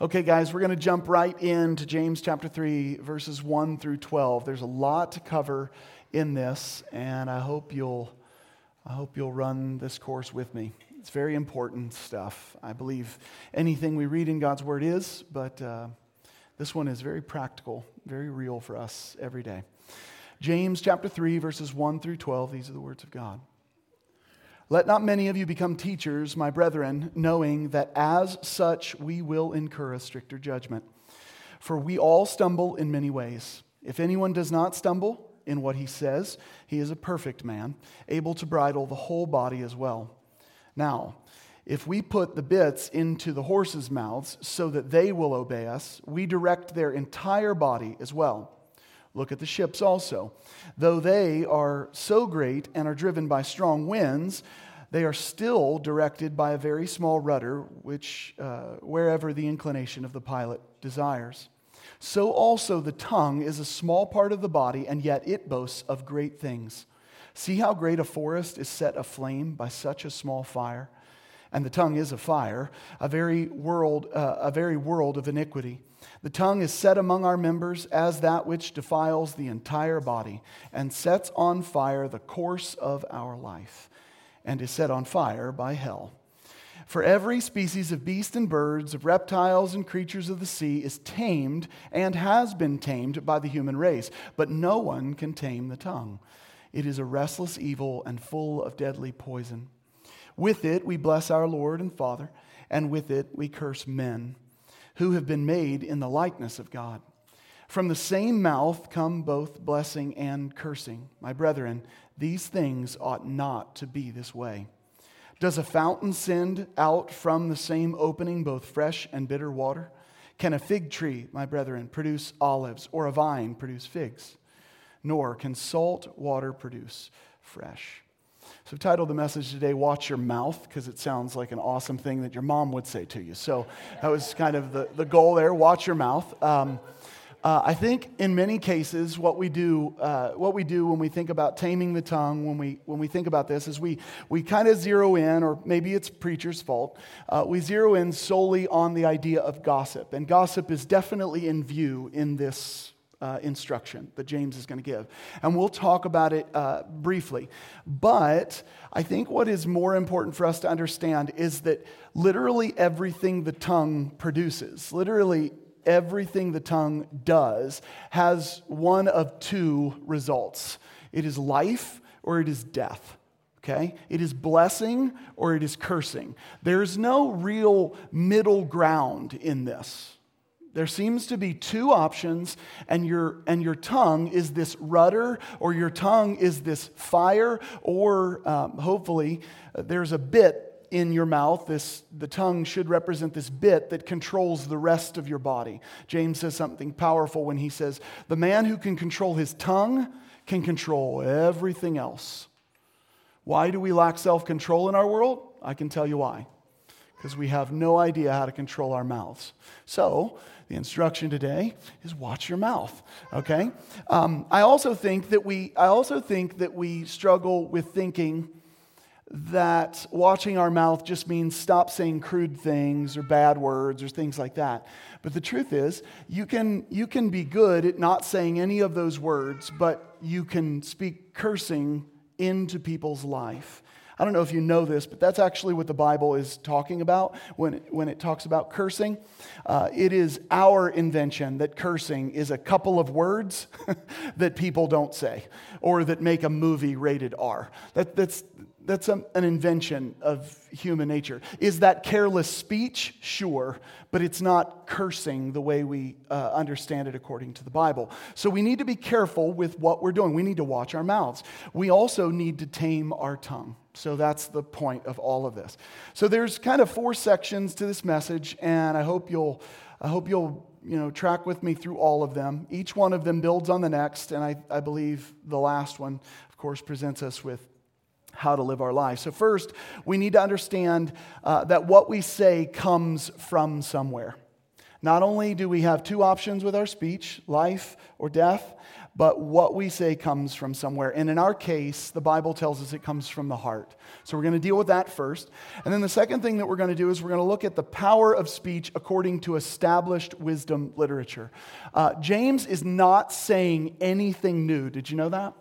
Okay, guys, we're going to jump right into James chapter 3, verses 1 through 12. There's a lot to cover in this, and I hope you'll, I hope you'll run this course with me. It's very important stuff. I believe anything we read in God's Word is, but uh, this one is very practical, very real for us every day. James chapter 3, verses 1 through 12, these are the words of God. Let not many of you become teachers, my brethren, knowing that as such we will incur a stricter judgment. For we all stumble in many ways. If anyone does not stumble in what he says, he is a perfect man, able to bridle the whole body as well. Now, if we put the bits into the horses' mouths so that they will obey us, we direct their entire body as well. Look at the ships also. Though they are so great and are driven by strong winds, they are still directed by a very small rudder, which uh, wherever the inclination of the pilot desires. So also the tongue is a small part of the body, and yet it boasts of great things. See how great a forest is set aflame by such a small fire? And the tongue is a fire, a very world, uh, a very world of iniquity. The tongue is set among our members as that which defiles the entire body and sets on fire the course of our life and is set on fire by hell. For every species of beast and birds, of reptiles and creatures of the sea is tamed and has been tamed by the human race, but no one can tame the tongue. It is a restless evil and full of deadly poison. With it we bless our Lord and Father, and with it we curse men who have been made in the likeness of God. From the same mouth come both blessing and cursing. My brethren, these things ought not to be this way. Does a fountain send out from the same opening both fresh and bitter water? Can a fig tree, my brethren, produce olives, or a vine produce figs? Nor can salt water produce fresh. So I've the message today, Watch Your Mouth, because it sounds like an awesome thing that your mom would say to you. So that was kind of the, the goal there, watch your mouth. Um, uh, I think in many cases, what we do, uh, what we do when we think about taming the tongue, when we when we think about this, is we we kind of zero in, or maybe it's preacher's fault. Uh, we zero in solely on the idea of gossip, and gossip is definitely in view in this uh, instruction that James is going to give. And we'll talk about it uh, briefly. But I think what is more important for us to understand is that literally everything the tongue produces, literally everything the tongue does, has one of two results it is life or it is death. Okay? It is blessing or it is cursing. There's no real middle ground in this. There seems to be two options, and your, and your tongue is this rudder, or your tongue is this fire, or um, hopefully uh, there's a bit in your mouth. This, the tongue should represent this bit that controls the rest of your body. James says something powerful when he says, The man who can control his tongue can control everything else. Why do we lack self control in our world? I can tell you why. Because we have no idea how to control our mouths. So, the instruction today is watch your mouth. Okay. Um, I also think that we. I also think that we struggle with thinking that watching our mouth just means stop saying crude things or bad words or things like that. But the truth is, you can, you can be good at not saying any of those words, but you can speak cursing into people's life. I don't know if you know this, but that's actually what the Bible is talking about when it, when it talks about cursing. Uh, it is our invention that cursing is a couple of words that people don't say or that make a movie rated R. That, that's, that's a, an invention of human nature. Is that careless speech? Sure, but it's not cursing the way we uh, understand it according to the Bible. So we need to be careful with what we're doing. We need to watch our mouths. We also need to tame our tongue. So that's the point of all of this. So there's kind of four sections to this message, and I hope you'll, I hope you'll you know, track with me through all of them. Each one of them builds on the next, and I, I believe the last one, of course, presents us with how to live our lives. So, first, we need to understand uh, that what we say comes from somewhere. Not only do we have two options with our speech, life or death, but what we say comes from somewhere. And in our case, the Bible tells us it comes from the heart. So we're going to deal with that first. And then the second thing that we're going to do is we're going to look at the power of speech according to established wisdom literature. Uh, James is not saying anything new. Did you know that?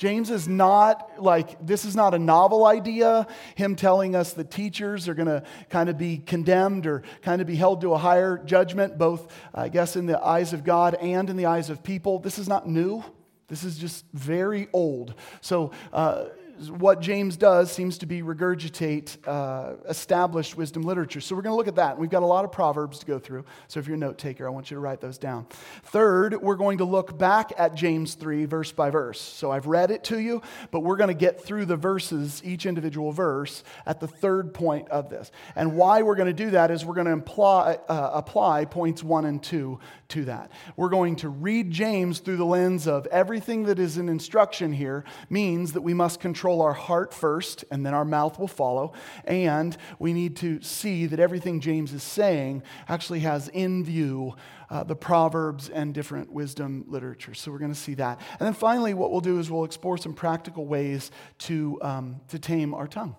James is not like, this is not a novel idea, him telling us that teachers are going to kind of be condemned or kind of be held to a higher judgment, both, I guess, in the eyes of God and in the eyes of people. This is not new. This is just very old. So, uh, what James does seems to be regurgitate uh, established wisdom literature. So we're going to look at that. We've got a lot of proverbs to go through. So if you're a note taker, I want you to write those down. Third, we're going to look back at James 3 verse by verse. So I've read it to you, but we're going to get through the verses, each individual verse, at the third point of this. And why we're going to do that is we're going to imply, uh, apply points one and two to that. We're going to read James through the lens of everything that is an instruction here means that we must control our heart first, and then our mouth will follow. And we need to see that everything James is saying actually has in view uh, the Proverbs and different wisdom literature. So we're going to see that. And then finally, what we'll do is we'll explore some practical ways to, um, to tame our tongue.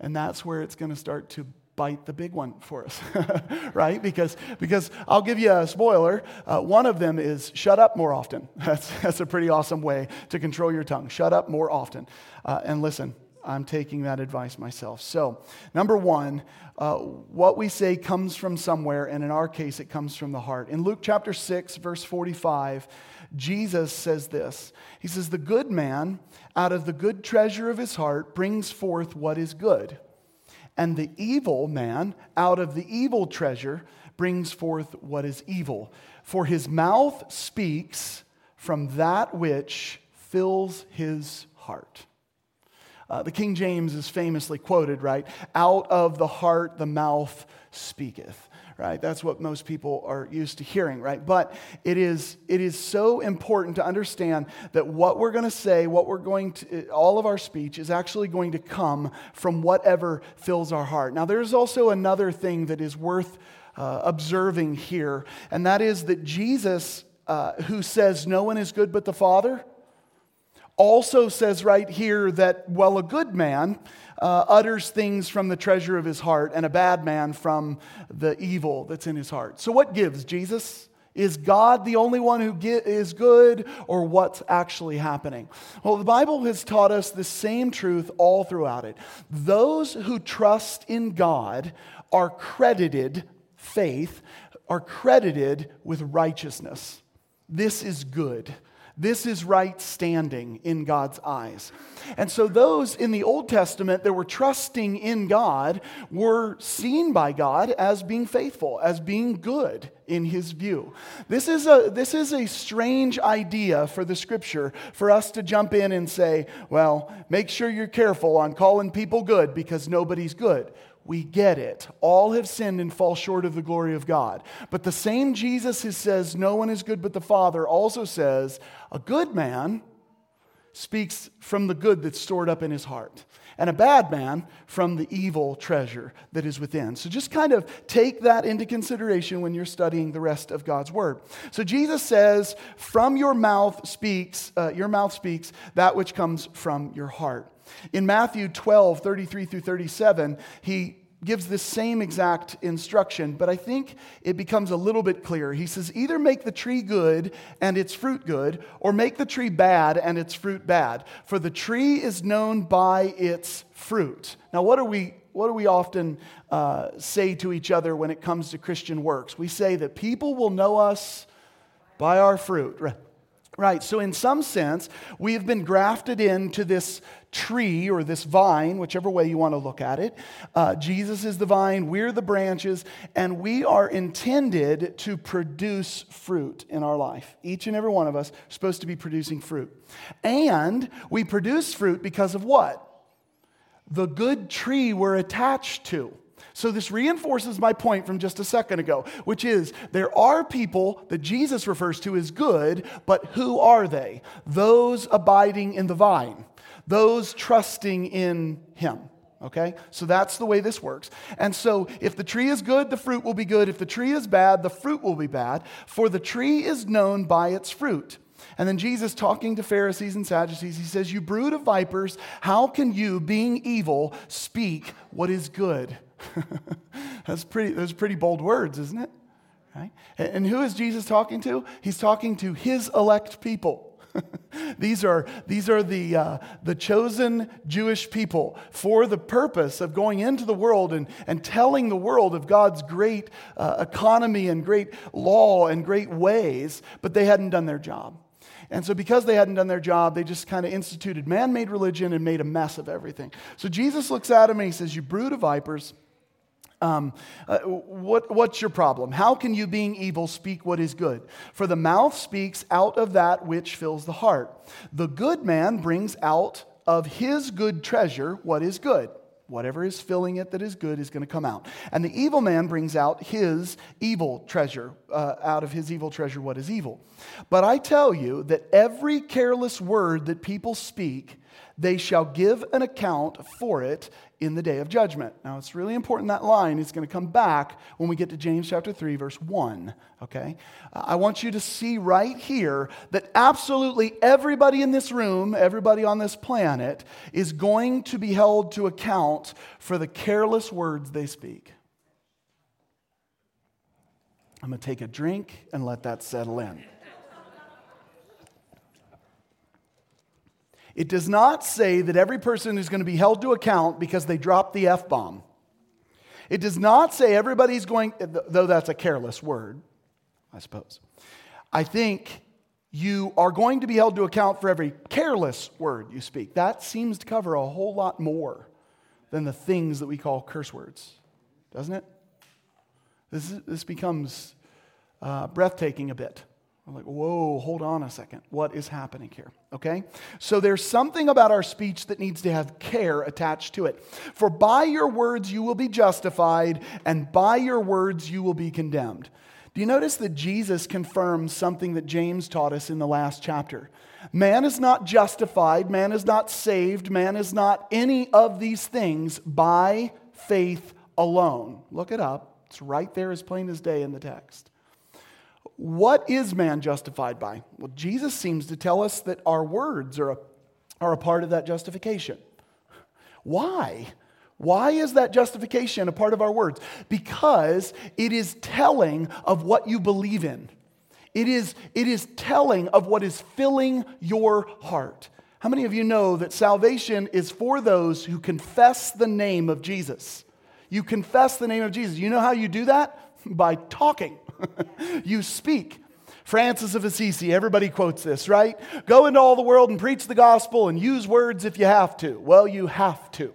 And that's where it's going to start to bite the big one for us, right? Because, because I'll give you a spoiler. Uh, one of them is shut up more often. That's, that's a pretty awesome way to control your tongue. Shut up more often. Uh, and listen, I'm taking that advice myself. So, number one, uh, what we say comes from somewhere, and in our case, it comes from the heart. In Luke chapter 6, verse 45, Jesus says this He says, The good man, out of the good treasure of his heart, brings forth what is good and the evil man, out of the evil treasure, brings forth what is evil. For his mouth speaks from that which fills his heart. Uh, the King James is famously quoted, right? Out of the heart the mouth speaketh right? That's what most people are used to hearing, right? But it is, it is so important to understand that what we're going to say, what we're going to, all of our speech is actually going to come from whatever fills our heart. Now, there's also another thing that is worth uh, observing here, and that is that Jesus, uh, who says, No one is good but the Father, also says right here that, well, a good man uh, utters things from the treasure of his heart, and a bad man from the evil that's in his heart. So, what gives? Jesus? Is God the only one who is good, or what's actually happening? Well, the Bible has taught us the same truth all throughout it. Those who trust in God are credited, faith, are credited with righteousness. This is good. This is right standing in God's eyes. And so, those in the Old Testament that were trusting in God were seen by God as being faithful, as being good in His view. This is a, this is a strange idea for the scripture for us to jump in and say, well, make sure you're careful on calling people good because nobody's good we get it. All have sinned and fall short of the glory of God. But the same Jesus who says, No one is good but the Father, also says, A good man speaks from the good that's stored up in his heart, and a bad man from the evil treasure that is within. So just kind of take that into consideration when you're studying the rest of God's word. So Jesus says, From your mouth speaks, uh, your mouth speaks that which comes from your heart. In Matthew 12, 33 through 37, he gives this same exact instruction, but I think it becomes a little bit clearer. He says, either make the tree good and its fruit good, or make the tree bad and its fruit bad. For the tree is known by its fruit. Now, what are we? What do we often uh, say to each other when it comes to Christian works? We say that people will know us by our fruit. Right, so in some sense, we have been grafted into this tree or this vine, whichever way you want to look at it. Uh, Jesus is the vine, we're the branches, and we are intended to produce fruit in our life. Each and every one of us are supposed to be producing fruit. And we produce fruit because of what? The good tree we're attached to. So, this reinforces my point from just a second ago, which is there are people that Jesus refers to as good, but who are they? Those abiding in the vine, those trusting in Him. Okay? So that's the way this works. And so if the tree is good, the fruit will be good. If the tree is bad, the fruit will be bad. For the tree is known by its fruit. And then Jesus, talking to Pharisees and Sadducees, he says, You brood of vipers, how can you, being evil, speak what is good? that's pretty, those pretty bold words, isn't it? Right? And who is Jesus talking to? He's talking to his elect people. these are, these are the, uh, the chosen Jewish people for the purpose of going into the world and, and telling the world of God's great uh, economy and great law and great ways, but they hadn't done their job. And so, because they hadn't done their job, they just kind of instituted man made religion and made a mess of everything. So, Jesus looks at him and he says, You brood of vipers. Um, uh, what, what's your problem? How can you, being evil, speak what is good? For the mouth speaks out of that which fills the heart. The good man brings out of his good treasure what is good. Whatever is filling it that is good is going to come out. And the evil man brings out his evil treasure, uh, out of his evil treasure, what is evil. But I tell you that every careless word that people speak, they shall give an account for it in the day of judgment. Now, it's really important that line is going to come back when we get to James chapter 3, verse 1. Okay? I want you to see right here that absolutely everybody in this room, everybody on this planet, is going to be held to account for the careless words they speak. I'm going to take a drink and let that settle in. It does not say that every person is going to be held to account because they dropped the F bomb. It does not say everybody's going, though that's a careless word, I suppose. I think you are going to be held to account for every careless word you speak. That seems to cover a whole lot more than the things that we call curse words, doesn't it? This, is, this becomes uh, breathtaking a bit. I'm like, whoa, hold on a second. What is happening here? Okay? So there's something about our speech that needs to have care attached to it. For by your words you will be justified, and by your words you will be condemned. Do you notice that Jesus confirms something that James taught us in the last chapter? Man is not justified, man is not saved, man is not any of these things by faith alone. Look it up. It's right there as plain as day in the text. What is man justified by? Well, Jesus seems to tell us that our words are a, are a part of that justification. Why? Why is that justification a part of our words? Because it is telling of what you believe in. It is, it is telling of what is filling your heart. How many of you know that salvation is for those who confess the name of Jesus? You confess the name of Jesus. You know how you do that? By talking. you speak. Francis of Assisi, everybody quotes this, right? Go into all the world and preach the gospel and use words if you have to. Well, you have to,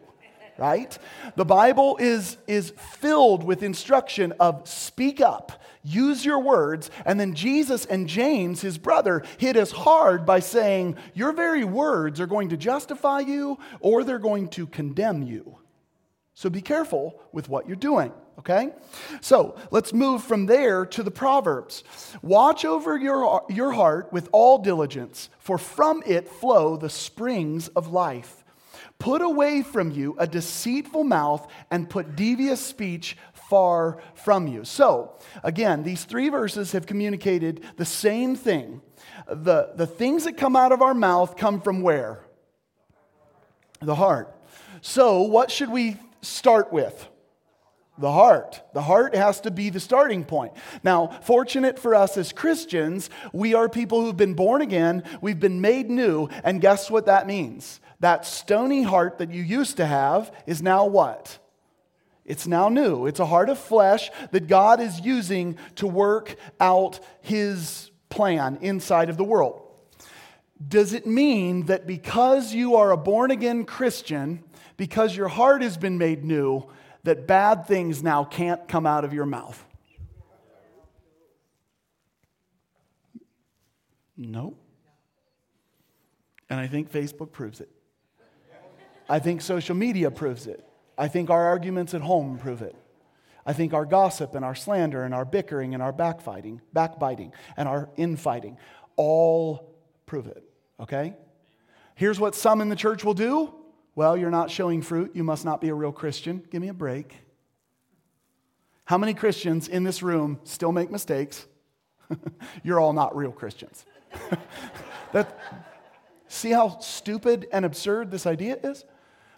right? The Bible is, is filled with instruction of speak up, use your words. And then Jesus and James, his brother, hit us hard by saying, Your very words are going to justify you or they're going to condemn you. So be careful with what you're doing, okay? So let's move from there to the Proverbs. Watch over your, your heart with all diligence, for from it flow the springs of life. Put away from you a deceitful mouth and put devious speech far from you. So, again, these three verses have communicated the same thing. The, the things that come out of our mouth come from where? The heart. So, what should we start with? The heart. The heart has to be the starting point. Now, fortunate for us as Christians, we are people who've been born again, we've been made new, and guess what that means? That stony heart that you used to have is now what? It's now new. It's a heart of flesh that God is using to work out his plan inside of the world. Does it mean that because you are a born again Christian, because your heart has been made new, that bad things now can't come out of your mouth? No. And I think Facebook proves it. I think social media proves it. I think our arguments at home prove it. I think our gossip and our slander and our bickering and our backfighting, backbiting and our infighting all prove it. Okay? Here's what some in the church will do well, you're not showing fruit. You must not be a real Christian. Give me a break. How many Christians in this room still make mistakes? you're all not real Christians. that, see how stupid and absurd this idea is?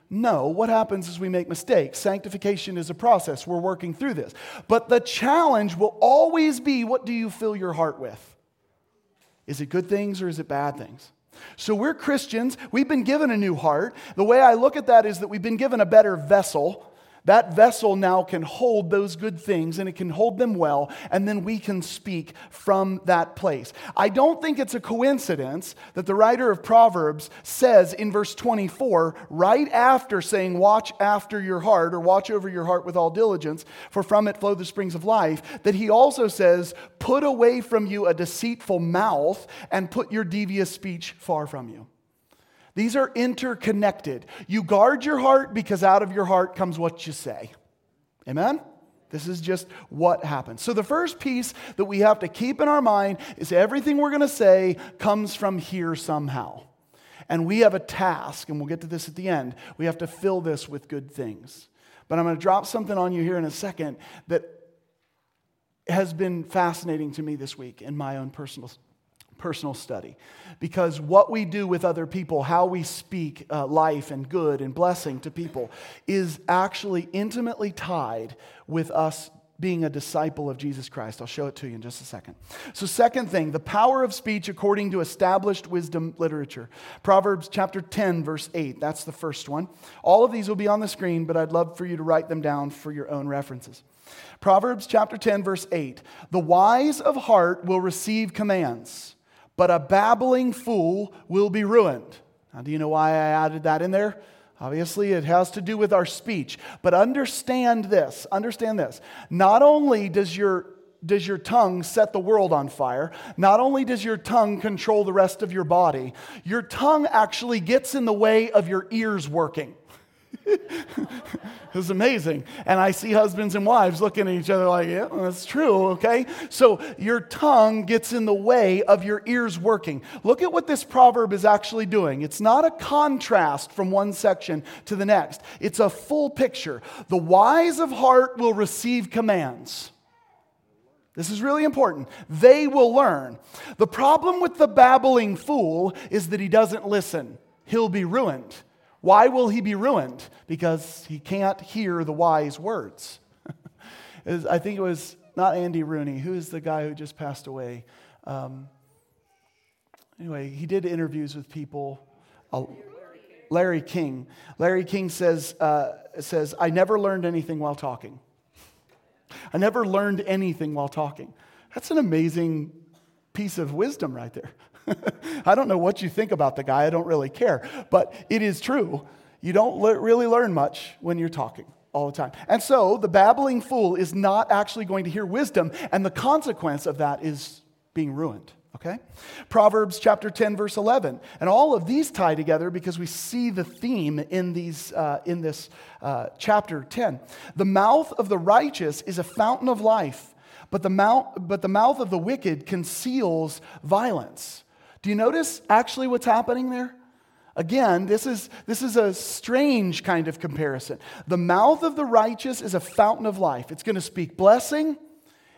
No, what happens is we make mistakes. Sanctification is a process. We're working through this. But the challenge will always be what do you fill your heart with? Is it good things or is it bad things? So we're Christians. We've been given a new heart. The way I look at that is that we've been given a better vessel that vessel now can hold those good things and it can hold them well, and then we can speak from that place. I don't think it's a coincidence that the writer of Proverbs says in verse 24, right after saying, Watch after your heart, or watch over your heart with all diligence, for from it flow the springs of life, that he also says, Put away from you a deceitful mouth and put your devious speech far from you. These are interconnected. You guard your heart because out of your heart comes what you say. Amen? This is just what happens. So, the first piece that we have to keep in our mind is everything we're going to say comes from here somehow. And we have a task, and we'll get to this at the end. We have to fill this with good things. But I'm going to drop something on you here in a second that has been fascinating to me this week in my own personal personal study. Because what we do with other people, how we speak uh, life and good and blessing to people, is actually intimately tied with us being a disciple of Jesus Christ. I'll show it to you in just a second. So, second thing, the power of speech according to established wisdom literature. Proverbs chapter 10, verse 8. That's the first one. All of these will be on the screen, but I'd love for you to write them down for your own references. Proverbs chapter 10, verse 8. The wise of heart will receive commands but a babbling fool will be ruined. Now, do you know why I added that in there? Obviously, it has to do with our speech. But understand this understand this. Not only does your does your tongue set the world on fire? Not only does your tongue control the rest of your body, your tongue actually gets in the way of your ears working. it's amazing. And I see husbands and wives looking at each other like, yeah, that's true, okay? So your tongue gets in the way of your ears working. Look at what this proverb is actually doing. It's not a contrast from one section to the next, it's a full picture. The wise of heart will receive commands. This is really important. They will learn. The problem with the babbling fool is that he doesn't listen. He'll be ruined. Why will he be ruined? Because he can't hear the wise words. I think it was not Andy Rooney. Who is the guy who just passed away? Um, anyway, he did interviews with people. Uh, Larry King. Larry King says, uh, says, I never learned anything while talking. I never learned anything while talking. That's an amazing piece of wisdom right there. I don't know what you think about the guy, I don't really care. But it is true. You don't le- really learn much when you're talking all the time. And so the babbling fool is not actually going to hear wisdom, and the consequence of that is being ruined. Okay? Proverbs chapter 10, verse 11. And all of these tie together because we see the theme in, these, uh, in this uh, chapter 10. The mouth of the righteous is a fountain of life, but the, mouth, but the mouth of the wicked conceals violence. Do you notice actually what's happening there? Again, this is, this is a strange kind of comparison. The mouth of the righteous is a fountain of life. It's going to speak blessing,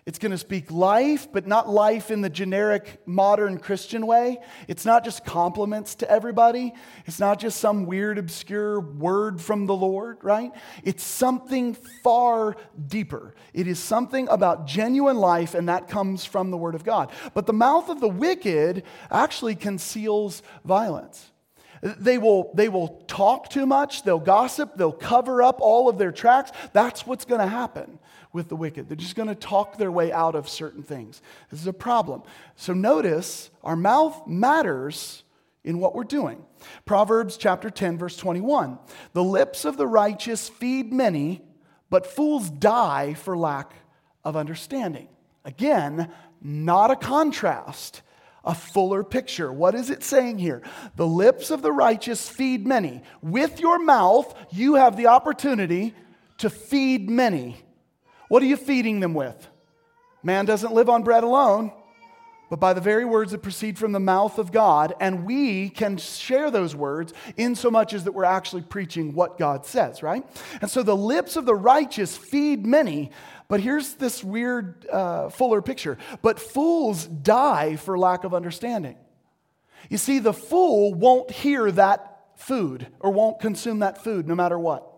it's going to speak life, but not life in the generic modern Christian way. It's not just compliments to everybody. It's not just some weird, obscure word from the Lord, right? It's something far deeper. It is something about genuine life, and that comes from the Word of God. But the mouth of the wicked actually conceals violence. They will, they will talk too much, they'll gossip, they'll cover up all of their tracks. That's what's going to happen with the wicked. They're just going to talk their way out of certain things. This is a problem. So notice our mouth matters in what we're doing. Proverbs chapter 10 verse 21. The lips of the righteous feed many, but fools die for lack of understanding. Again, not a contrast, a fuller picture. What is it saying here? The lips of the righteous feed many. With your mouth, you have the opportunity to feed many. What are you feeding them with? Man doesn't live on bread alone, but by the very words that proceed from the mouth of God. And we can share those words in so much as that we're actually preaching what God says, right? And so the lips of the righteous feed many. But here's this weird, uh, fuller picture. But fools die for lack of understanding. You see, the fool won't hear that food or won't consume that food no matter what.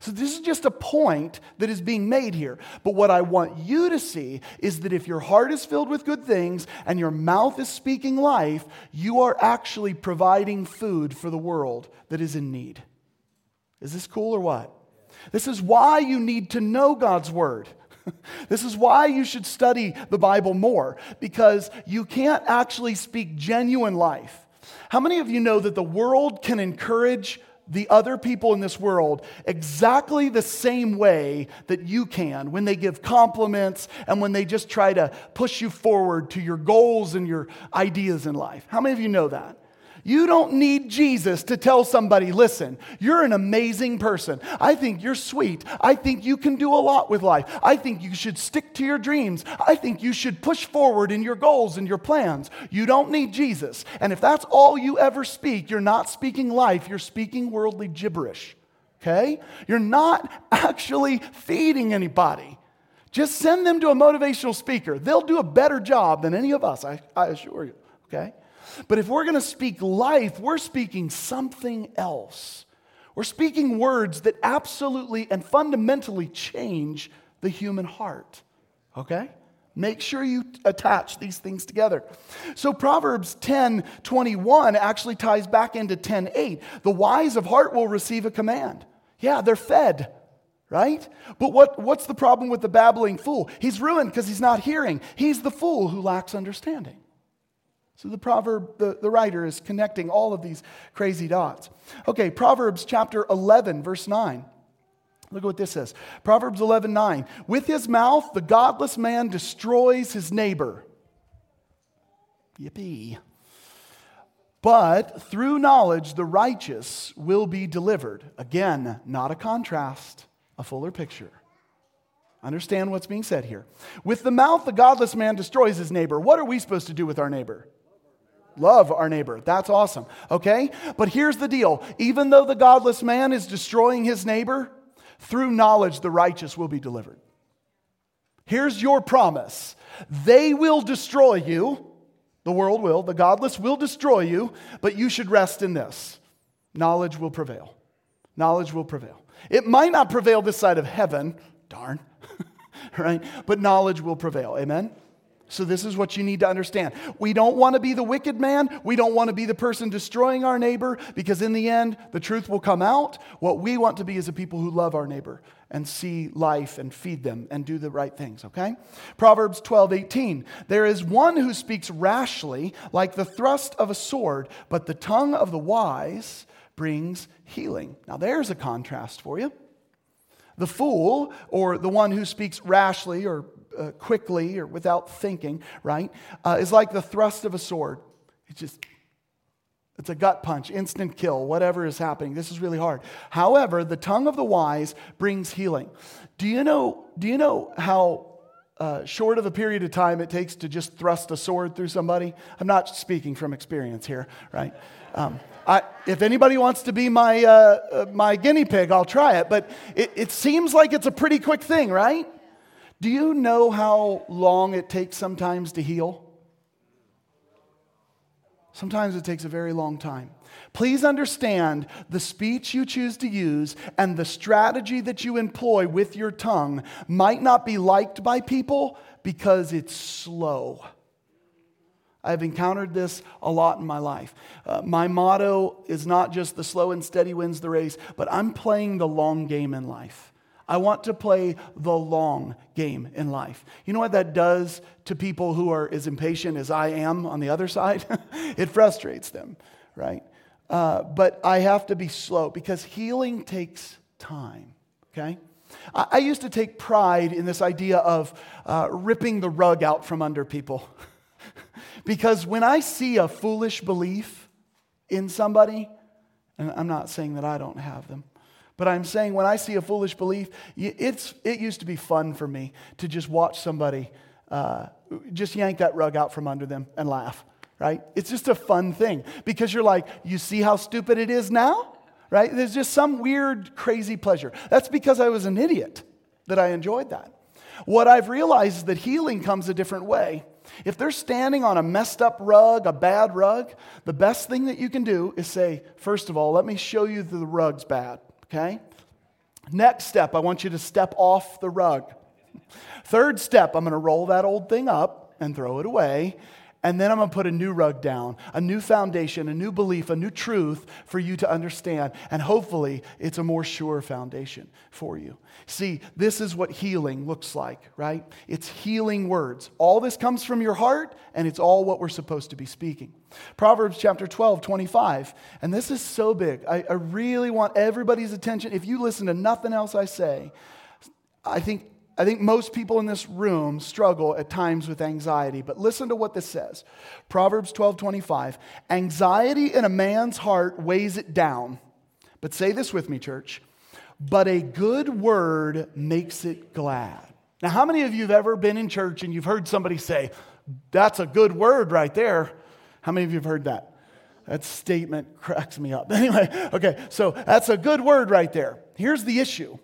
So, this is just a point that is being made here. But what I want you to see is that if your heart is filled with good things and your mouth is speaking life, you are actually providing food for the world that is in need. Is this cool or what? This is why you need to know God's word. This is why you should study the Bible more, because you can't actually speak genuine life. How many of you know that the world can encourage the other people in this world exactly the same way that you can when they give compliments and when they just try to push you forward to your goals and your ideas in life. How many of you know that? You don't need Jesus to tell somebody, listen, you're an amazing person. I think you're sweet. I think you can do a lot with life. I think you should stick to your dreams. I think you should push forward in your goals and your plans. You don't need Jesus. And if that's all you ever speak, you're not speaking life, you're speaking worldly gibberish. Okay? You're not actually feeding anybody. Just send them to a motivational speaker. They'll do a better job than any of us, I, I assure you. Okay? But if we're going to speak life, we're speaking something else. We're speaking words that absolutely and fundamentally change the human heart. Okay? Make sure you attach these things together. So Proverbs 10 21 actually ties back into 10 8. The wise of heart will receive a command. Yeah, they're fed, right? But what, what's the problem with the babbling fool? He's ruined because he's not hearing. He's the fool who lacks understanding. So the proverb, the, the writer is connecting all of these crazy dots. Okay, Proverbs chapter 11, verse 9. Look at what this says. Proverbs 11, 9. With his mouth, the godless man destroys his neighbor. Yippee. But through knowledge, the righteous will be delivered. Again, not a contrast, a fuller picture. Understand what's being said here. With the mouth, the godless man destroys his neighbor. What are we supposed to do with our neighbor? Love our neighbor. That's awesome. Okay? But here's the deal even though the godless man is destroying his neighbor, through knowledge the righteous will be delivered. Here's your promise they will destroy you. The world will. The godless will destroy you, but you should rest in this knowledge will prevail. Knowledge will prevail. It might not prevail this side of heaven, darn, right? But knowledge will prevail. Amen? So, this is what you need to understand. We don't want to be the wicked man. We don't want to be the person destroying our neighbor because, in the end, the truth will come out. What we want to be is a people who love our neighbor and see life and feed them and do the right things, okay? Proverbs 12, 18. There is one who speaks rashly like the thrust of a sword, but the tongue of the wise brings healing. Now, there's a contrast for you. The fool, or the one who speaks rashly or uh, quickly or without thinking, right, uh, is like the thrust of a sword. It's just, it's a gut punch, instant kill, whatever is happening. This is really hard. However, the tongue of the wise brings healing. Do you know, do you know how uh, short of a period of time it takes to just thrust a sword through somebody? I'm not speaking from experience here, right? Um, I, if anybody wants to be my, uh, uh, my guinea pig, I'll try it. But it, it seems like it's a pretty quick thing, right? Do you know how long it takes sometimes to heal? Sometimes it takes a very long time. Please understand the speech you choose to use and the strategy that you employ with your tongue might not be liked by people because it's slow. I've encountered this a lot in my life. Uh, my motto is not just the slow and steady wins the race, but I'm playing the long game in life. I want to play the long game in life. You know what that does to people who are as impatient as I am on the other side? it frustrates them, right? Uh, but I have to be slow because healing takes time, okay? I, I used to take pride in this idea of uh, ripping the rug out from under people. because when I see a foolish belief in somebody, and I'm not saying that I don't have them, but I'm saying when I see a foolish belief, it's, it used to be fun for me to just watch somebody uh, just yank that rug out from under them and laugh, right? It's just a fun thing because you're like, you see how stupid it is now, right? There's just some weird, crazy pleasure. That's because I was an idiot that I enjoyed that. What I've realized is that healing comes a different way. If they're standing on a messed up rug, a bad rug, the best thing that you can do is say, first of all, let me show you that the rug's bad, okay? Next step, I want you to step off the rug. Third step, I'm going to roll that old thing up and throw it away. And then I'm going to put a new rug down, a new foundation, a new belief, a new truth for you to understand. And hopefully, it's a more sure foundation for you. See, this is what healing looks like, right? It's healing words. All this comes from your heart, and it's all what we're supposed to be speaking. Proverbs chapter 12, 25. And this is so big. I, I really want everybody's attention. If you listen to nothing else I say, I think I think most people in this room struggle at times with anxiety, but listen to what this says. Proverbs 12 25. Anxiety in a man's heart weighs it down. But say this with me, church. But a good word makes it glad. Now, how many of you have ever been in church and you've heard somebody say, That's a good word right there? How many of you have heard that? That statement cracks me up. Anyway, okay, so that's a good word right there. Here's the issue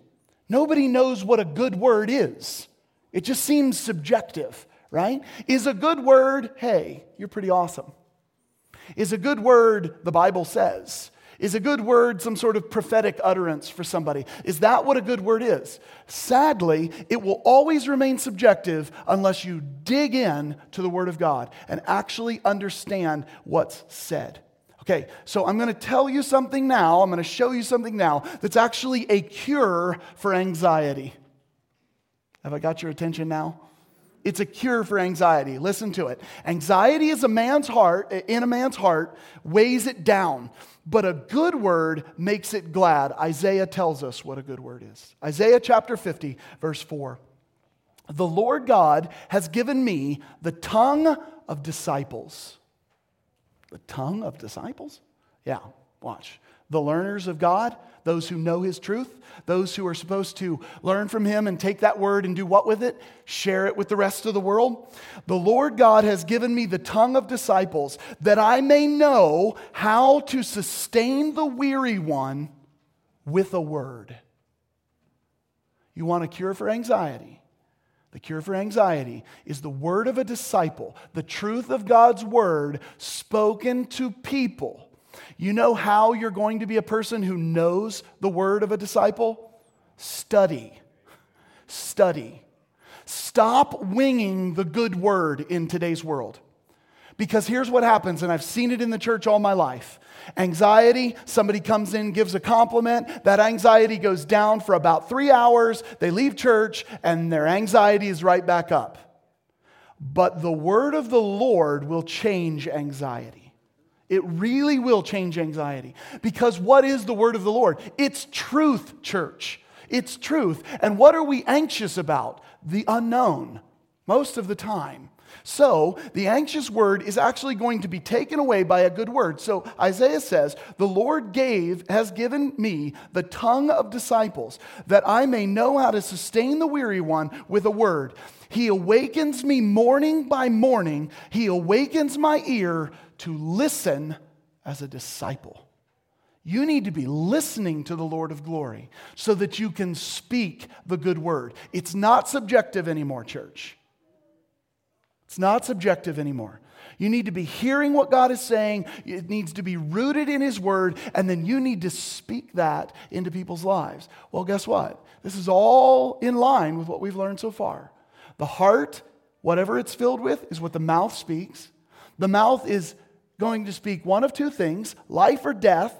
Nobody knows what a good word is. It just seems subjective, right? Is a good word, hey, you're pretty awesome? Is a good word, the Bible says? Is a good word some sort of prophetic utterance for somebody? Is that what a good word is? Sadly, it will always remain subjective unless you dig in to the Word of God and actually understand what's said. Okay, so I'm going to tell you something now, I'm going to show you something now that's actually a cure for anxiety. Have I got your attention now? It's a cure for anxiety. Listen to it. Anxiety is a man's heart, in a man's heart, weighs it down, but a good word makes it glad. Isaiah tells us what a good word is. Isaiah chapter 50, verse 4. The Lord God has given me the tongue of disciples the tongue of disciples? Yeah, watch. The learners of God, those who know His truth, those who are supposed to learn from Him and take that word and do what with it? Share it with the rest of the world. The Lord God has given me the tongue of disciples that I may know how to sustain the weary one with a word. You want a cure for anxiety? The cure for anxiety is the word of a disciple, the truth of God's word spoken to people. You know how you're going to be a person who knows the word of a disciple? Study. Study. Stop winging the good word in today's world. Because here's what happens, and I've seen it in the church all my life. Anxiety, somebody comes in, gives a compliment, that anxiety goes down for about three hours. They leave church, and their anxiety is right back up. But the word of the Lord will change anxiety. It really will change anxiety. Because what is the word of the Lord? It's truth, church. It's truth. And what are we anxious about? The unknown, most of the time. So the anxious word is actually going to be taken away by a good word. So Isaiah says, The Lord gave, has given me the tongue of disciples, that I may know how to sustain the weary one with a word. He awakens me morning by morning. He awakens my ear to listen as a disciple. You need to be listening to the Lord of glory so that you can speak the good word. It's not subjective anymore, church. It's not subjective anymore. You need to be hearing what God is saying. It needs to be rooted in His Word, and then you need to speak that into people's lives. Well, guess what? This is all in line with what we've learned so far. The heart, whatever it's filled with, is what the mouth speaks. The mouth is going to speak one of two things life or death.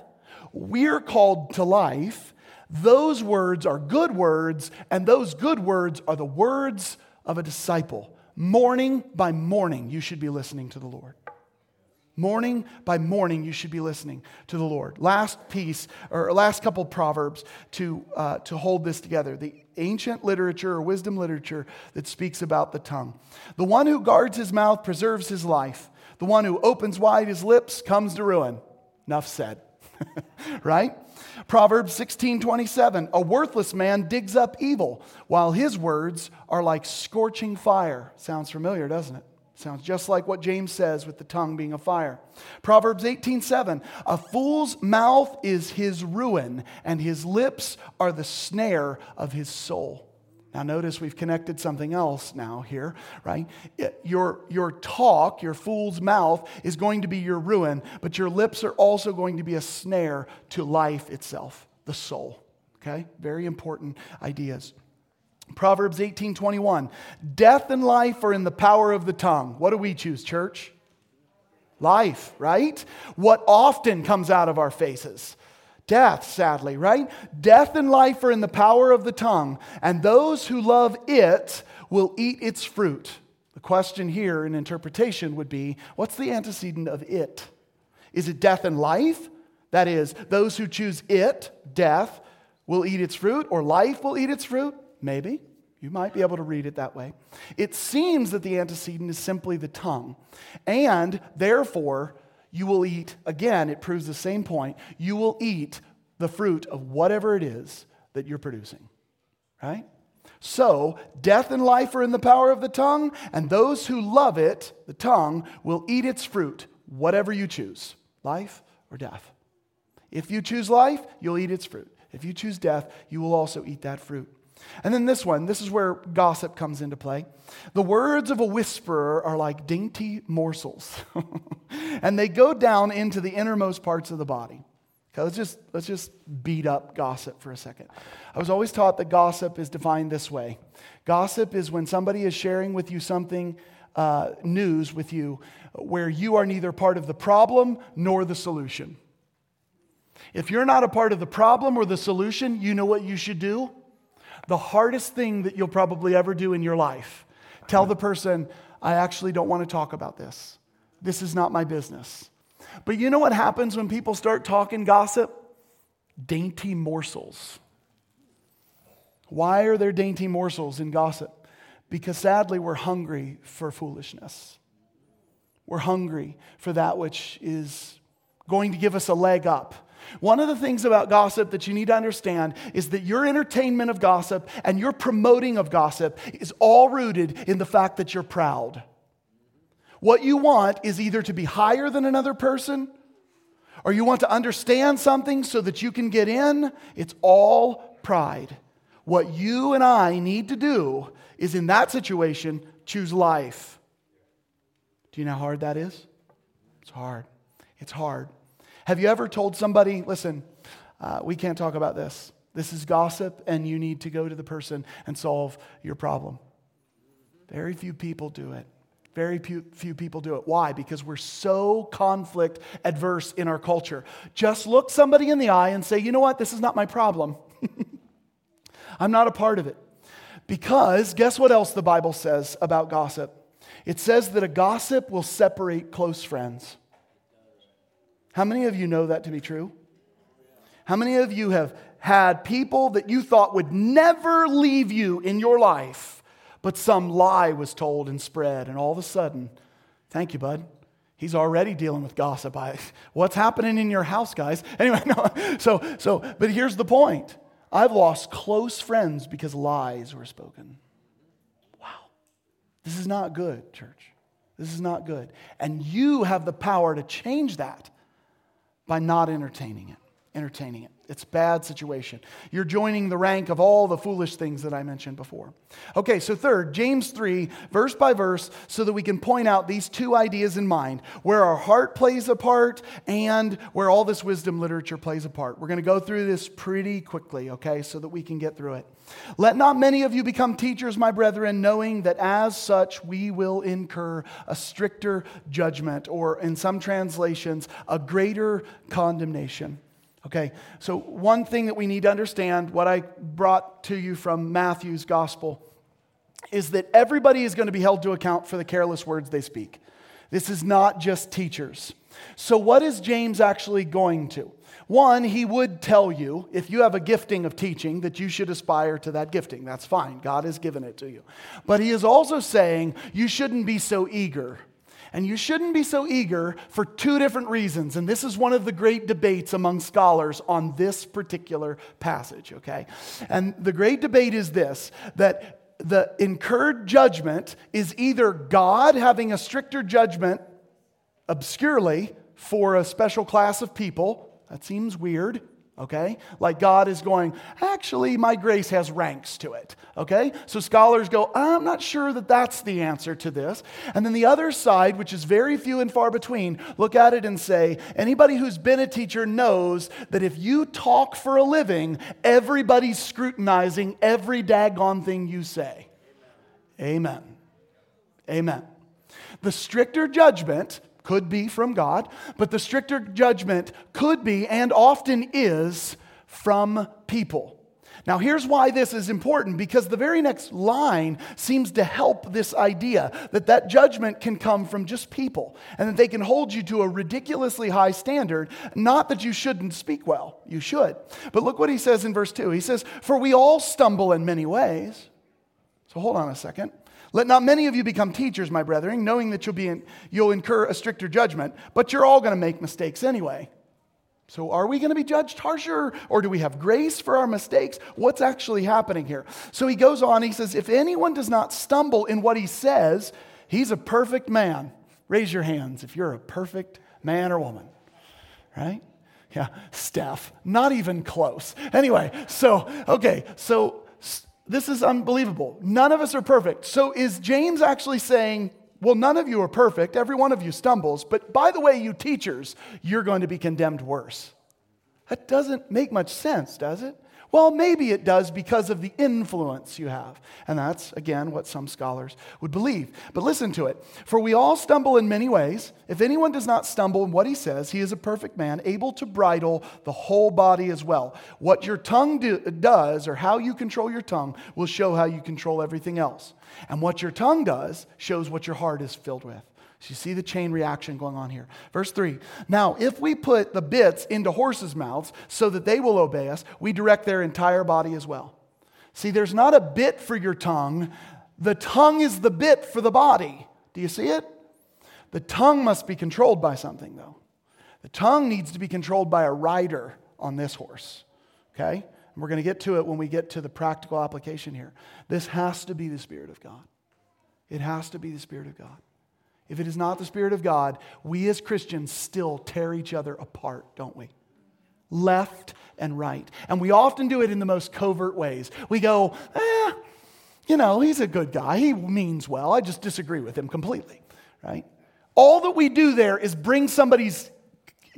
We're called to life. Those words are good words, and those good words are the words of a disciple Morning by morning, you should be listening to the Lord. Morning by morning, you should be listening to the Lord. Last piece, or last couple proverbs to, uh, to hold this together the ancient literature or wisdom literature that speaks about the tongue. The one who guards his mouth preserves his life, the one who opens wide his lips comes to ruin. Enough said. right? Proverbs 16 27, a worthless man digs up evil, while his words are like scorching fire. Sounds familiar, doesn't it? Sounds just like what James says with the tongue being a fire. Proverbs 18 7, a fool's mouth is his ruin, and his lips are the snare of his soul. Now, notice we've connected something else now here, right? Your, your talk, your fool's mouth, is going to be your ruin, but your lips are also going to be a snare to life itself, the soul. Okay? Very important ideas. Proverbs 18 21. Death and life are in the power of the tongue. What do we choose, church? Life, right? What often comes out of our faces? Death, sadly, right? Death and life are in the power of the tongue, and those who love it will eat its fruit. The question here in interpretation would be what's the antecedent of it? Is it death and life? That is, those who choose it, death, will eat its fruit, or life will eat its fruit? Maybe. You might be able to read it that way. It seems that the antecedent is simply the tongue. And therefore, you will eat, again, it proves the same point, you will eat the fruit of whatever it is that you're producing. Right? So, death and life are in the power of the tongue, and those who love it, the tongue, will eat its fruit, whatever you choose life or death. If you choose life, you'll eat its fruit. If you choose death, you will also eat that fruit. And then this one, this is where gossip comes into play. The words of a whisperer are like dainty morsels, and they go down into the innermost parts of the body. Okay, let's just, let's just beat up gossip for a second. I was always taught that gossip is defined this way gossip is when somebody is sharing with you something, uh, news with you, where you are neither part of the problem nor the solution. If you're not a part of the problem or the solution, you know what you should do? The hardest thing that you'll probably ever do in your life. Tell the person, I actually don't want to talk about this. This is not my business. But you know what happens when people start talking gossip? Dainty morsels. Why are there dainty morsels in gossip? Because sadly, we're hungry for foolishness. We're hungry for that which is going to give us a leg up one of the things about gossip that you need to understand is that your entertainment of gossip and your promoting of gossip is all rooted in the fact that you're proud. What you want is either to be higher than another person or you want to understand something so that you can get in. It's all pride. What you and I need to do is in that situation, choose life. Do you know how hard that is? It's hard. It's hard. Have you ever told somebody, listen, uh, we can't talk about this? This is gossip, and you need to go to the person and solve your problem. Very few people do it. Very few, few people do it. Why? Because we're so conflict adverse in our culture. Just look somebody in the eye and say, you know what? This is not my problem. I'm not a part of it. Because guess what else the Bible says about gossip? It says that a gossip will separate close friends. How many of you know that to be true? How many of you have had people that you thought would never leave you in your life, but some lie was told and spread, and all of a sudden, thank you, bud. He's already dealing with gossip. I, what's happening in your house, guys? Anyway, no. So, so, but here's the point. I've lost close friends because lies were spoken. Wow. This is not good, church. This is not good. And you have the power to change that by not entertaining it. Entertaining it. It's a bad situation. You're joining the rank of all the foolish things that I mentioned before. Okay, so third, James 3, verse by verse, so that we can point out these two ideas in mind where our heart plays a part and where all this wisdom literature plays a part. We're going to go through this pretty quickly, okay, so that we can get through it. Let not many of you become teachers, my brethren, knowing that as such we will incur a stricter judgment, or in some translations, a greater condemnation. Okay, so one thing that we need to understand, what I brought to you from Matthew's gospel, is that everybody is going to be held to account for the careless words they speak. This is not just teachers. So, what is James actually going to? One, he would tell you, if you have a gifting of teaching, that you should aspire to that gifting. That's fine. God has given it to you. But he is also saying you shouldn't be so eager and you shouldn't be so eager for two different reasons. And this is one of the great debates among scholars on this particular passage, okay? And the great debate is this that the incurred judgment is either God having a stricter judgment obscurely for a special class of people. That seems weird, okay? Like God is going, actually, my grace has ranks to it, okay? So scholars go, I'm not sure that that's the answer to this. And then the other side, which is very few and far between, look at it and say, anybody who's been a teacher knows that if you talk for a living, everybody's scrutinizing every daggone thing you say. Amen. Amen. The stricter judgment could be from God, but the stricter judgment could be and often is from people. Now, here's why this is important because the very next line seems to help this idea that that judgment can come from just people and that they can hold you to a ridiculously high standard. Not that you shouldn't speak well, you should. But look what he says in verse 2. He says, For we all stumble in many ways. So hold on a second. Let not many of you become teachers, my brethren, knowing that you'll, be in, you'll incur a stricter judgment, but you're all going to make mistakes anyway. So, are we going to be judged harsher or do we have grace for our mistakes? What's actually happening here? So, he goes on, he says, If anyone does not stumble in what he says, he's a perfect man. Raise your hands if you're a perfect man or woman, right? Yeah, Steph, not even close. Anyway, so, okay, so this is unbelievable. None of us are perfect. So is James actually saying, well, none of you are perfect. Every one of you stumbles. But by the way, you teachers, you're going to be condemned worse. That doesn't make much sense, does it? Well, maybe it does because of the influence you have. And that's, again, what some scholars would believe. But listen to it. For we all stumble in many ways. If anyone does not stumble in what he says, he is a perfect man, able to bridle the whole body as well. What your tongue do, does, or how you control your tongue, will show how you control everything else. And what your tongue does shows what your heart is filled with. So you see the chain reaction going on here. Verse 3 Now, if we put the bits into horses' mouths so that they will obey us, we direct their entire body as well. See, there's not a bit for your tongue, the tongue is the bit for the body. Do you see it? The tongue must be controlled by something, though. The tongue needs to be controlled by a rider on this horse. Okay? And we're going to get to it when we get to the practical application here. This has to be the Spirit of God. It has to be the Spirit of God. If it is not the Spirit of God, we as Christians still tear each other apart, don't we? Left and right. And we often do it in the most covert ways. We go, eh, you know, he's a good guy. He means well. I just disagree with him completely, right? All that we do there is bring somebody's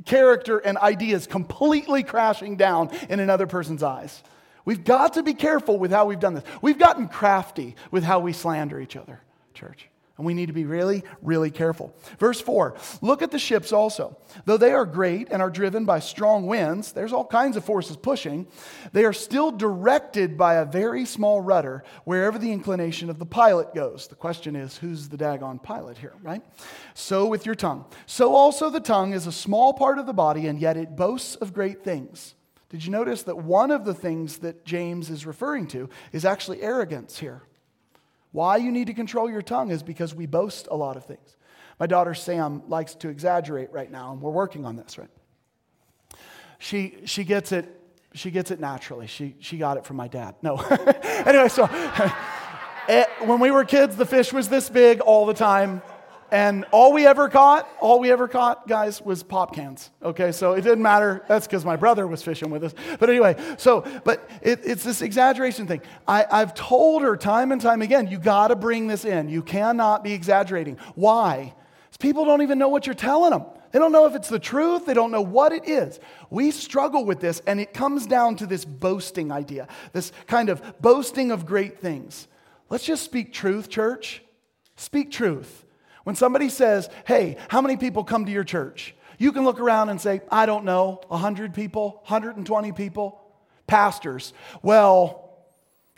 character and ideas completely crashing down in another person's eyes. We've got to be careful with how we've done this. We've gotten crafty with how we slander each other, church. And we need to be really, really careful. Verse 4 Look at the ships also. Though they are great and are driven by strong winds, there's all kinds of forces pushing, they are still directed by a very small rudder wherever the inclination of the pilot goes. The question is, who's the daggone pilot here, right? So with your tongue. So also the tongue is a small part of the body, and yet it boasts of great things. Did you notice that one of the things that James is referring to is actually arrogance here? Why you need to control your tongue is because we boast a lot of things. My daughter Sam likes to exaggerate right now, and we're working on this, right? She, she gets it she gets it naturally. She, she got it from my dad. No. anyway, so eh, when we were kids, the fish was this big all the time. And all we ever caught, all we ever caught, guys, was pop cans. Okay, so it didn't matter. That's because my brother was fishing with us. But anyway, so, but it, it's this exaggeration thing. I, I've told her time and time again, you got to bring this in. You cannot be exaggerating. Why? Because people don't even know what you're telling them. They don't know if it's the truth. They don't know what it is. We struggle with this, and it comes down to this boasting idea, this kind of boasting of great things. Let's just speak truth, church. Speak truth. When somebody says, Hey, how many people come to your church? You can look around and say, I don't know, 100 people, 120 people, pastors. Well,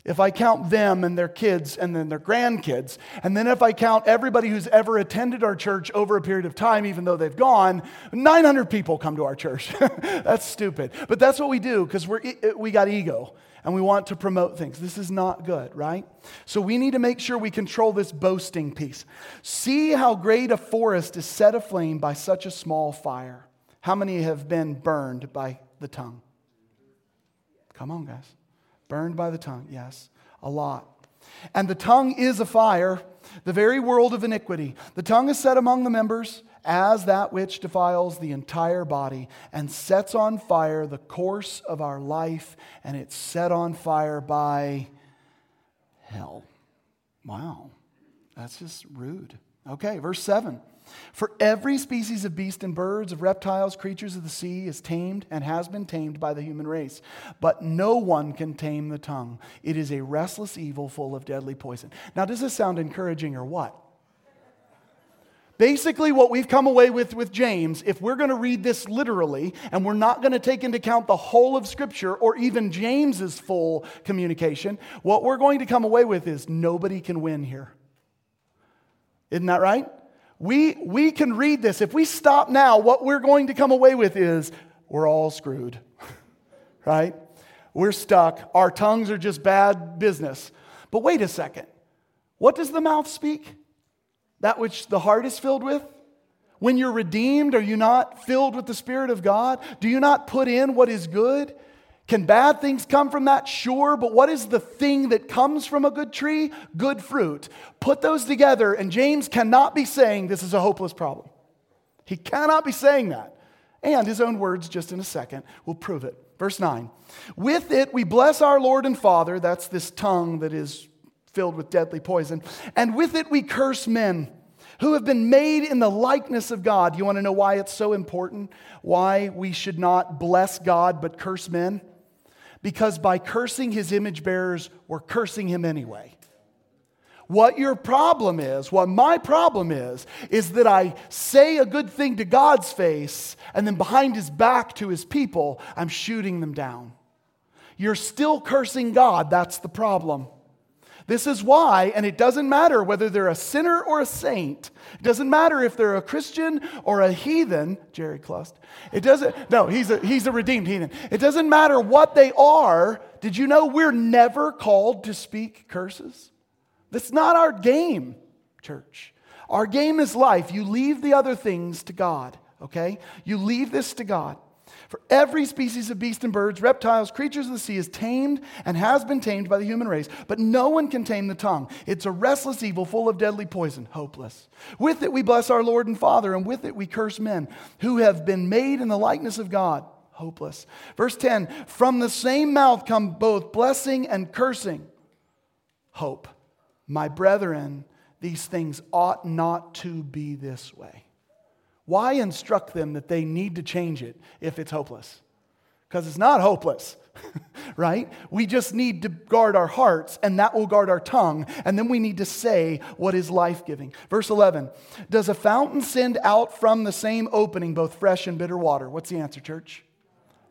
if I count them and their kids and then their grandkids, and then if I count everybody who's ever attended our church over a period of time, even though they've gone, 900 people come to our church. that's stupid. But that's what we do because we got ego and we want to promote things. This is not good, right? So we need to make sure we control this boasting piece. See how great a forest is set aflame by such a small fire. How many have been burned by the tongue? Come on, guys. Burned by the tongue, yes, a lot. And the tongue is a fire, the very world of iniquity. The tongue is set among the members as that which defiles the entire body and sets on fire the course of our life, and it's set on fire by hell. Wow, that's just rude. Okay, verse 7. For every species of beast and birds, of reptiles, creatures of the sea is tamed and has been tamed by the human race. But no one can tame the tongue. It is a restless evil full of deadly poison. Now, does this sound encouraging or what? Basically, what we've come away with with James, if we're going to read this literally and we're not going to take into account the whole of Scripture or even James's full communication, what we're going to come away with is nobody can win here. Isn't that right? We, we can read this. If we stop now, what we're going to come away with is we're all screwed, right? We're stuck. Our tongues are just bad business. But wait a second. What does the mouth speak? That which the heart is filled with? When you're redeemed, are you not filled with the Spirit of God? Do you not put in what is good? Can bad things come from that? Sure, but what is the thing that comes from a good tree? Good fruit. Put those together, and James cannot be saying this is a hopeless problem. He cannot be saying that. And his own words, just in a second, will prove it. Verse 9 With it we bless our Lord and Father, that's this tongue that is filled with deadly poison, and with it we curse men who have been made in the likeness of God. You want to know why it's so important? Why we should not bless God but curse men? Because by cursing his image bearers, we're cursing him anyway. What your problem is, what my problem is, is that I say a good thing to God's face, and then behind his back to his people, I'm shooting them down. You're still cursing God, that's the problem. This is why, and it doesn't matter whether they're a sinner or a saint. It doesn't matter if they're a Christian or a heathen. Jerry Clust. It doesn't, no, he's a, he's a redeemed heathen. It doesn't matter what they are. Did you know we're never called to speak curses? That's not our game, church. Our game is life. You leave the other things to God, okay? You leave this to God. For every species of beast and birds, reptiles, creatures of the sea is tamed and has been tamed by the human race, but no one can tame the tongue. It's a restless evil full of deadly poison, hopeless. With it we bless our Lord and Father, and with it we curse men who have been made in the likeness of God, hopeless. Verse 10 From the same mouth come both blessing and cursing. Hope. My brethren, these things ought not to be this way. Why instruct them that they need to change it if it's hopeless? Because it's not hopeless, right? We just need to guard our hearts, and that will guard our tongue, and then we need to say what is life giving. Verse 11 Does a fountain send out from the same opening both fresh and bitter water? What's the answer, church?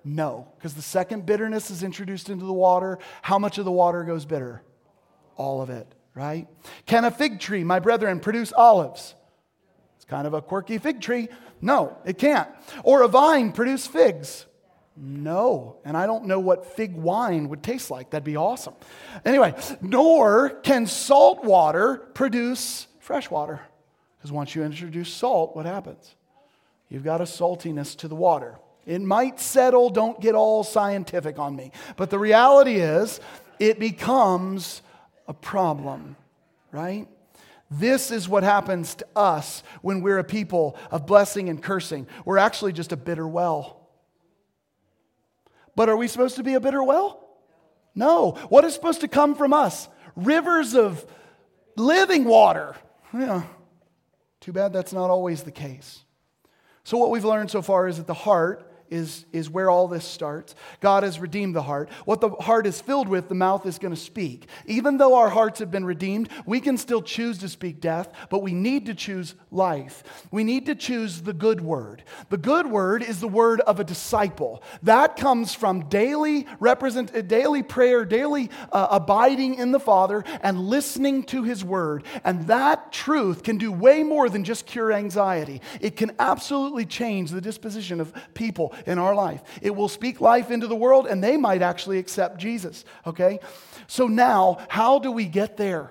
No, because the second bitterness is introduced into the water. How much of the water goes bitter? All of it, right? Can a fig tree, my brethren, produce olives? Kind of a quirky fig tree. No, it can't. Or a vine produce figs. No, and I don't know what fig wine would taste like. That'd be awesome. Anyway, nor can salt water produce fresh water. Because once you introduce salt, what happens? You've got a saltiness to the water. It might settle, don't get all scientific on me. But the reality is, it becomes a problem, right? This is what happens to us when we're a people of blessing and cursing. We're actually just a bitter well. But are we supposed to be a bitter well? No. What is supposed to come from us? Rivers of living water. Yeah. Too bad that's not always the case. So, what we've learned so far is that the heart is, is where all this starts. God has redeemed the heart. What the heart is filled with, the mouth is going to speak. Even though our hearts have been redeemed, we can still choose to speak death, but we need to choose life. We need to choose the good word. The good word is the word of a disciple. That comes from daily represent, daily prayer, daily uh, abiding in the Father and listening to his word. And that truth can do way more than just cure anxiety. It can absolutely change the disposition of people in our life. It will speak life into the world, and they might actually accept Jesus, okay? So now, how do we get there?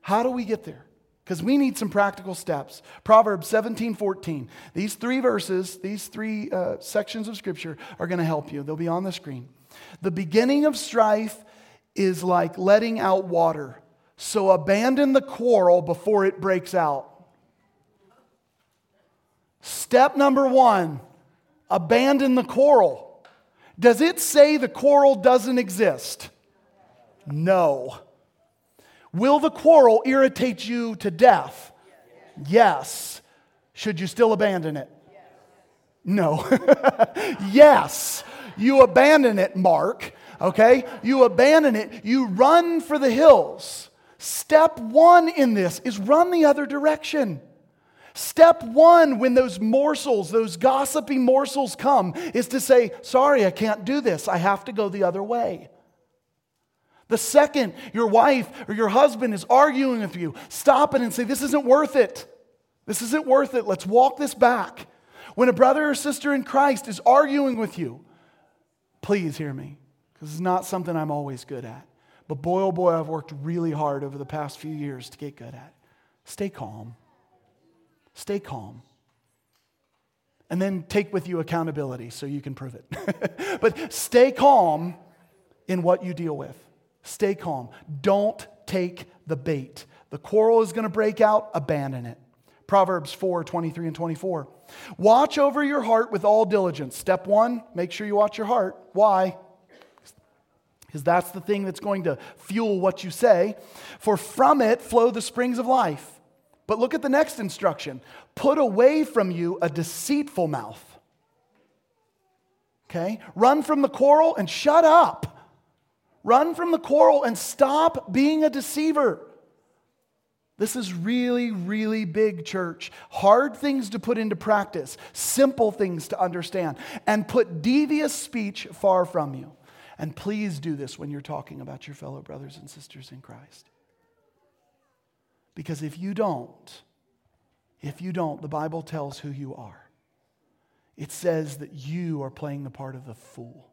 How do we get there? Because we need some practical steps. Proverbs 17, 14. These three verses, these three uh, sections of scripture are going to help you. They'll be on the screen. The beginning of strife is like letting out water. So abandon the quarrel before it breaks out. Step number one abandon the quarrel. Does it say the quarrel doesn't exist? No. Will the quarrel irritate you to death? Yes. Should you still abandon it? No. yes. You abandon it, Mark. Okay? You abandon it. You run for the hills. Step one in this is run the other direction. Step one, when those morsels, those gossipy morsels come, is to say, Sorry, I can't do this. I have to go the other way. The second your wife or your husband is arguing with you, stop it and say, This isn't worth it. This isn't worth it. Let's walk this back. When a brother or sister in Christ is arguing with you, please hear me, because it's not something I'm always good at. But boy, oh boy, I've worked really hard over the past few years to get good at. Stay calm. Stay calm. And then take with you accountability so you can prove it. but stay calm in what you deal with. Stay calm. Don't take the bait. The quarrel is going to break out, abandon it. Proverbs 4 23 and 24. Watch over your heart with all diligence. Step one, make sure you watch your heart. Why? Because that's the thing that's going to fuel what you say. For from it flow the springs of life. But look at the next instruction put away from you a deceitful mouth. Okay? Run from the quarrel and shut up. Run from the quarrel and stop being a deceiver. This is really, really big, church. Hard things to put into practice, simple things to understand, and put devious speech far from you. And please do this when you're talking about your fellow brothers and sisters in Christ. Because if you don't, if you don't, the Bible tells who you are. It says that you are playing the part of the fool.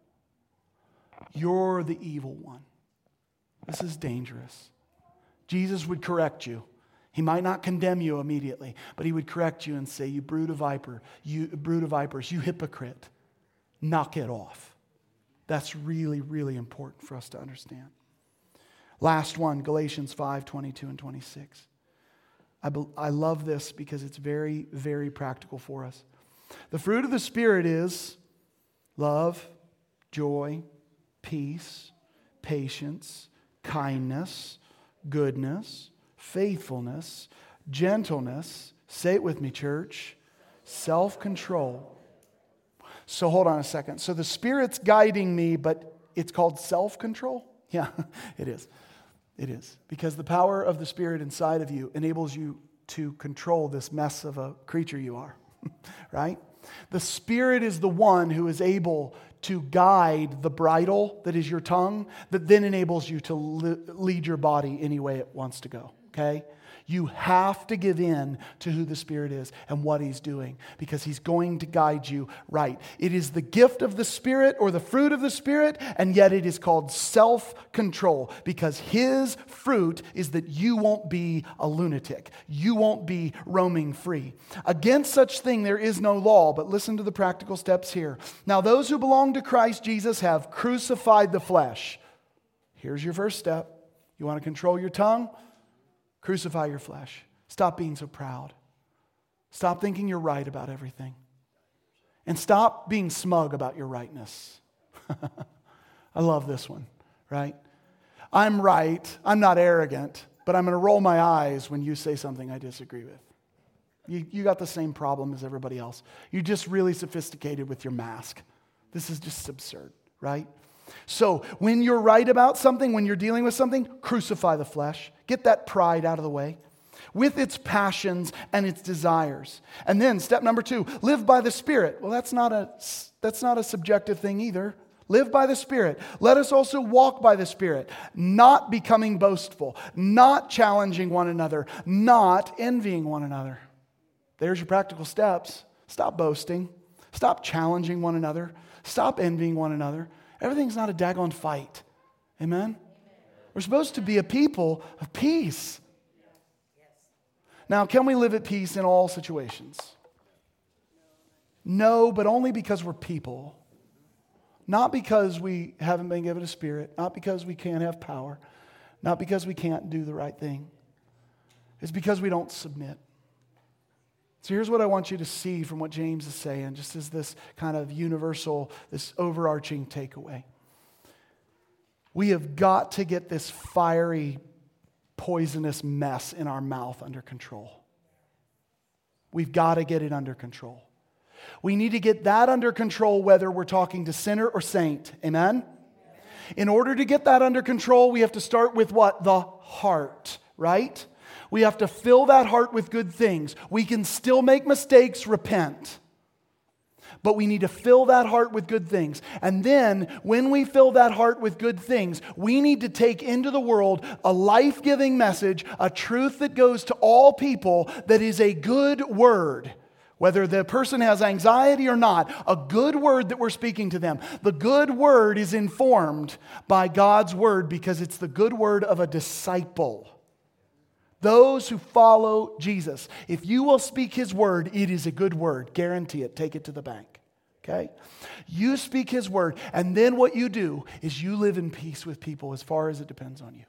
You're the evil one. This is dangerous. Jesus would correct you. He might not condemn you immediately, but he would correct you and say, You brood of viper, you brood of vipers, you hypocrite. Knock it off. That's really, really important for us to understand. Last one, Galatians 5 22 and 26. I, be, I love this because it's very, very practical for us. The fruit of the Spirit is love, joy, peace, patience, kindness, goodness, faithfulness, gentleness. Say it with me, church. Self control. So hold on a second. So the Spirit's guiding me, but it's called self control? Yeah, it is. It is. Because the power of the Spirit inside of you enables you to control this mess of a creature you are, right? The Spirit is the one who is able to guide the bridle that is your tongue, that then enables you to lead your body any way it wants to go, okay? You have to give in to who the Spirit is and what He's doing because He's going to guide you right. It is the gift of the Spirit or the fruit of the Spirit, and yet it is called self control because His fruit is that you won't be a lunatic. You won't be roaming free. Against such thing there is no law, but listen to the practical steps here. Now, those who belong to Christ Jesus have crucified the flesh. Here's your first step. You want to control your tongue? Crucify your flesh. Stop being so proud. Stop thinking you're right about everything. And stop being smug about your rightness. I love this one, right? I'm right. I'm not arrogant, but I'm going to roll my eyes when you say something I disagree with. You, you got the same problem as everybody else. You're just really sophisticated with your mask. This is just absurd, right? So, when you're right about something, when you're dealing with something, crucify the flesh. Get that pride out of the way with its passions and its desires. And then, step number two, live by the Spirit. Well, that's not a, that's not a subjective thing either. Live by the Spirit. Let us also walk by the Spirit, not becoming boastful, not challenging one another, not envying one another. There's your practical steps. Stop boasting. Stop challenging one another. Stop envying one another. Everything's not a daggone fight. Amen? We're supposed to be a people of peace. Now, can we live at peace in all situations? No, but only because we're people. Not because we haven't been given a spirit, not because we can't have power, not because we can't do the right thing. It's because we don't submit. So here's what I want you to see from what James is saying, just as this kind of universal, this overarching takeaway. We have got to get this fiery, poisonous mess in our mouth under control. We've got to get it under control. We need to get that under control whether we're talking to sinner or saint. Amen? In order to get that under control, we have to start with what? The heart, right? We have to fill that heart with good things. We can still make mistakes, repent. But we need to fill that heart with good things. And then, when we fill that heart with good things, we need to take into the world a life giving message, a truth that goes to all people that is a good word. Whether the person has anxiety or not, a good word that we're speaking to them. The good word is informed by God's word because it's the good word of a disciple. Those who follow Jesus. If you will speak his word, it is a good word. Guarantee it. Take it to the bank. Okay? You speak his word, and then what you do is you live in peace with people as far as it depends on you.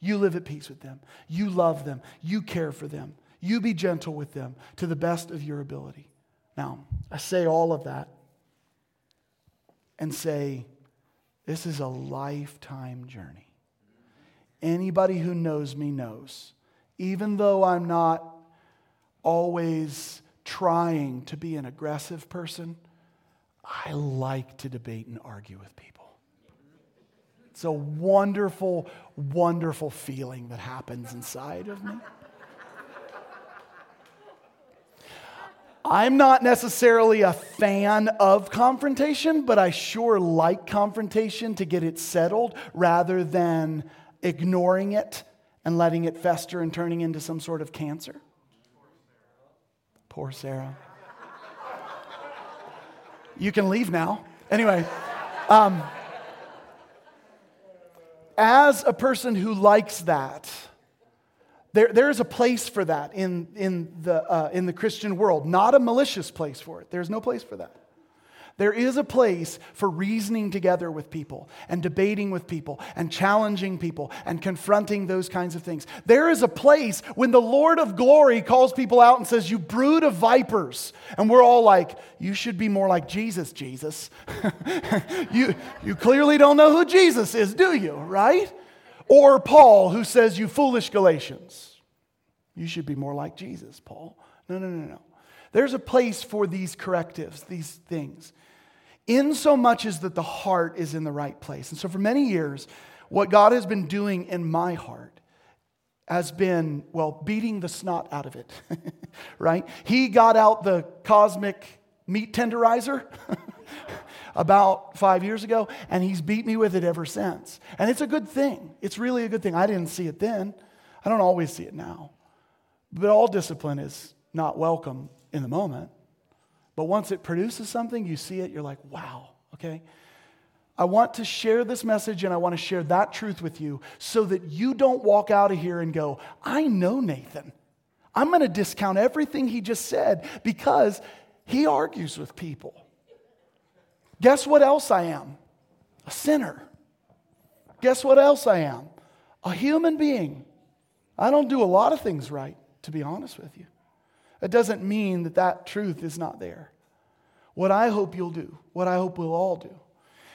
You live at peace with them. You love them. You care for them. You be gentle with them to the best of your ability. Now, I say all of that and say, this is a lifetime journey. Anybody who knows me knows even though I'm not always trying to be an aggressive person, I like to debate and argue with people. It's a wonderful, wonderful feeling that happens inside of me. I'm not necessarily a fan of confrontation, but I sure like confrontation to get it settled rather than ignoring it and letting it fester and turning into some sort of cancer? Poor Sarah. you can leave now. Anyway, um, as a person who likes that, there, there is a place for that in, in, the, uh, in the Christian world, not a malicious place for it. There's no place for that. There is a place for reasoning together with people and debating with people and challenging people and confronting those kinds of things. There is a place when the Lord of glory calls people out and says, You brood of vipers. And we're all like, You should be more like Jesus, Jesus. you, you clearly don't know who Jesus is, do you? Right? Or Paul, who says, You foolish Galatians. You should be more like Jesus, Paul. No, no, no, no. There's a place for these correctives, these things in so much as that the heart is in the right place. And so for many years, what God has been doing in my heart has been, well, beating the snot out of it, right? He got out the cosmic meat tenderizer about five years ago, and he's beat me with it ever since. And it's a good thing. It's really a good thing. I didn't see it then, I don't always see it now. But all discipline is not welcome in the moment. But once it produces something, you see it, you're like, wow, okay? I want to share this message and I want to share that truth with you so that you don't walk out of here and go, I know Nathan. I'm going to discount everything he just said because he argues with people. Guess what else I am? A sinner. Guess what else I am? A human being. I don't do a lot of things right, to be honest with you. It doesn't mean that that truth is not there. What I hope you'll do, what I hope we'll all do,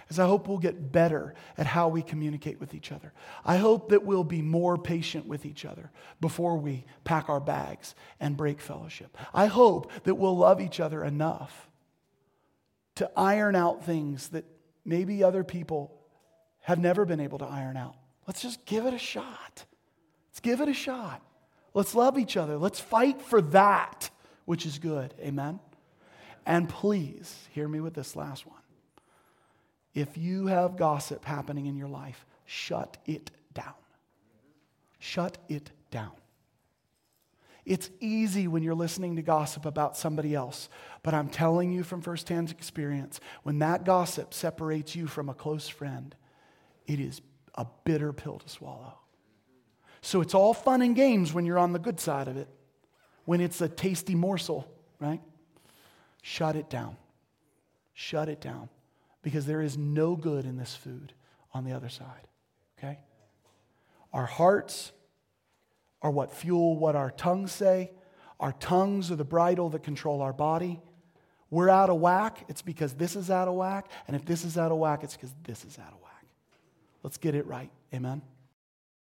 is I hope we'll get better at how we communicate with each other. I hope that we'll be more patient with each other before we pack our bags and break fellowship. I hope that we'll love each other enough to iron out things that maybe other people have never been able to iron out. Let's just give it a shot. Let's give it a shot. Let's love each other. Let's fight for that which is good. Amen? And please, hear me with this last one. If you have gossip happening in your life, shut it down. Shut it down. It's easy when you're listening to gossip about somebody else, but I'm telling you from firsthand experience, when that gossip separates you from a close friend, it is a bitter pill to swallow. So it's all fun and games when you're on the good side of it, when it's a tasty morsel, right? Shut it down. Shut it down. Because there is no good in this food on the other side, okay? Our hearts are what fuel what our tongues say. Our tongues are the bridle that control our body. We're out of whack, it's because this is out of whack. And if this is out of whack, it's because this is out of whack. Let's get it right. Amen.